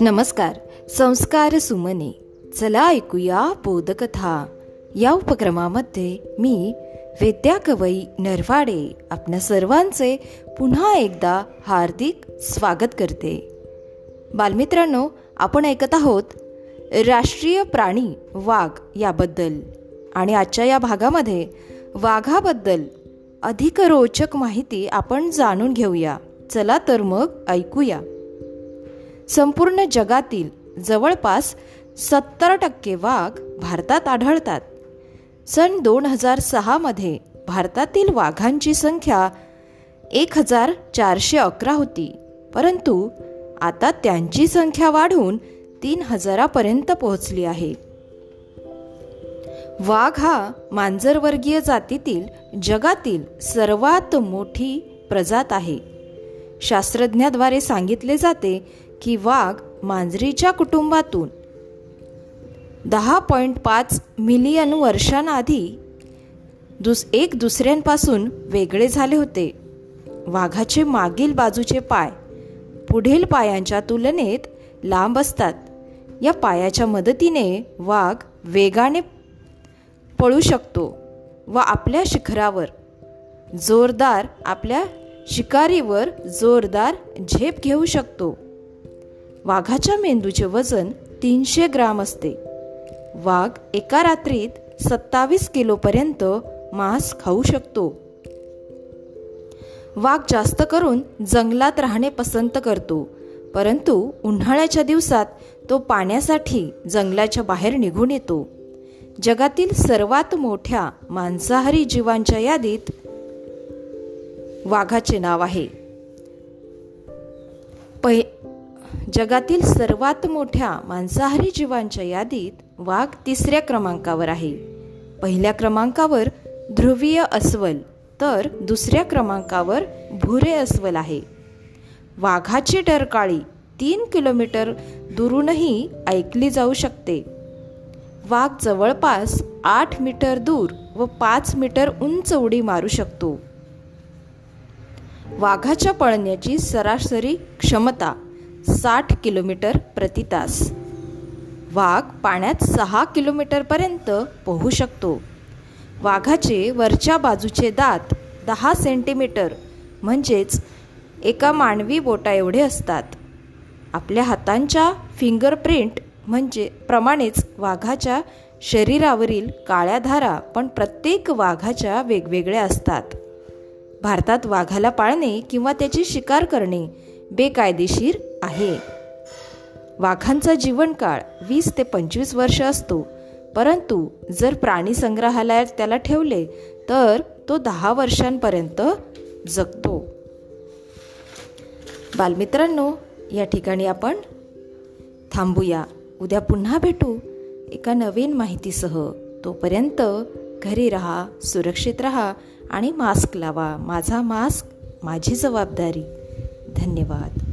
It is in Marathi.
नमस्कार संस्कार सुमने. चला ऐकूया बोधकथा. या उपक्रमामध्ये मी विद्या कवई नरवाडे आपल्या सर्वांचे पुन्हा एकदा हार्दिक स्वागत करते. बालमित्रांनो आपण ऐकत आहोत राष्ट्रीय प्राणी वाघ याबद्दल. आणि आजच्या या भागामध्ये वाघाबद्दल अधिक रोचक माहिती आपण जाणून घेऊया. चला तर मग ऐकूया. संपूर्ण जगातील जवळपास सत्तर टक्के वाघ भारतात आढळतात. सन दोन हजार सहामध्ये भारतातील वाघांची संख्या एक हजार चारशे अकरा होती परंतु आता त्यांची संख्या वाढून तीन हजारापर्यंत पोहोचली आहे. वाघ हा मांजरवर्गीय जातीतील जगातील सर्वात मोठी प्रजात आहे. शास्त्रज्ञाद्वारे सांगितले जाते की वाघ मांजरीच्या कुटुंबातून दहा पॉईंट पाच मिलियन वर्षांआधी दुस एक दुसऱ्यांपासून वेगळे झाले होते. वाघाचे मागील बाजूचे पाय पुढील पायांच्या तुलनेत लांब असतात. या पायाच्या मदतीने वाघ वेगाने पळू शकतो व आपल्या शिखरावर. जोरदार आपल्या शिकारीवर जोरदार झेप घेऊ शकतो. वाघाच्या मेंदूचे वजन तीनशे ग्राम असते. वाघ एका रात्रीत सत्तावीस किलोपर्यंत मांस खाऊ शकतो. वाघ जास्त करून जंगलात राहणे पसंत करतो परंतु उन्हाळ्याच्या दिवसात तो पाण्यासाठी जंगलाच्या बाहेर निघून येतो. जगातील सर्वात मोठ्या मांसाहारी जीवांच्या यादीत वाघाचे नाव आहे. पै जगातील सर्वात मोठ्या मांसाहारी जीवांच्या यादीत वाघ तिसऱ्या क्रमांकावर आहे. पहिल्या क्रमांकावर ध्रुवीय अस्वल तर दुसऱ्या क्रमांकावर भुरे अस्वल आहे. वाघाची डरकाळी तीन किलोमीटर दुरूनही ऐकली जाऊ शकते. वाघ जवळपास आठ मीटर दूर व पाच मीटर उंच उडी मारू शकतो. वाघाच्या पळण्याची सरासरी क्षमता साठ किलोमीटर प्रति तास. वाघ पाण्यात सहा किलोमीटरपर्यंत पोहू शकतो. वाघाचे वरच्या बाजूचे दात दहा सेंटीमीटर म्हणजेच एका मानवी बोटा एवढे असतात. आपल्या हातांच्या फिंगरप्रिंट म्हणजे प्रमाणेच वाघाच्या शरीरावरील काळ्या धारा पण प्रत्येक वाघाच्या वेगवेगळ्या असतात. भारतात वाघाला पाळणे किंवा त्याची शिकार करणे बेकायदेशीर आहे. वाघांचा जीवनकाळ वीस ते पंचवीस वर्ष असतो. परंतु जर प्राणी संग्रहालयात त्याला ठेवले तर तो दहा वर्षांपर्यंत जगतो. बालमित्रांनो या ठिकाणी आपण थांबूया. उद्या पुन्हा भेटू एका नवीन माहितीसह. तोपर्यंत घरी राहा सुरक्षित राहा आणि मास्क लावा. माझा मास्क माझी जबाबदारी. धन्यवाद.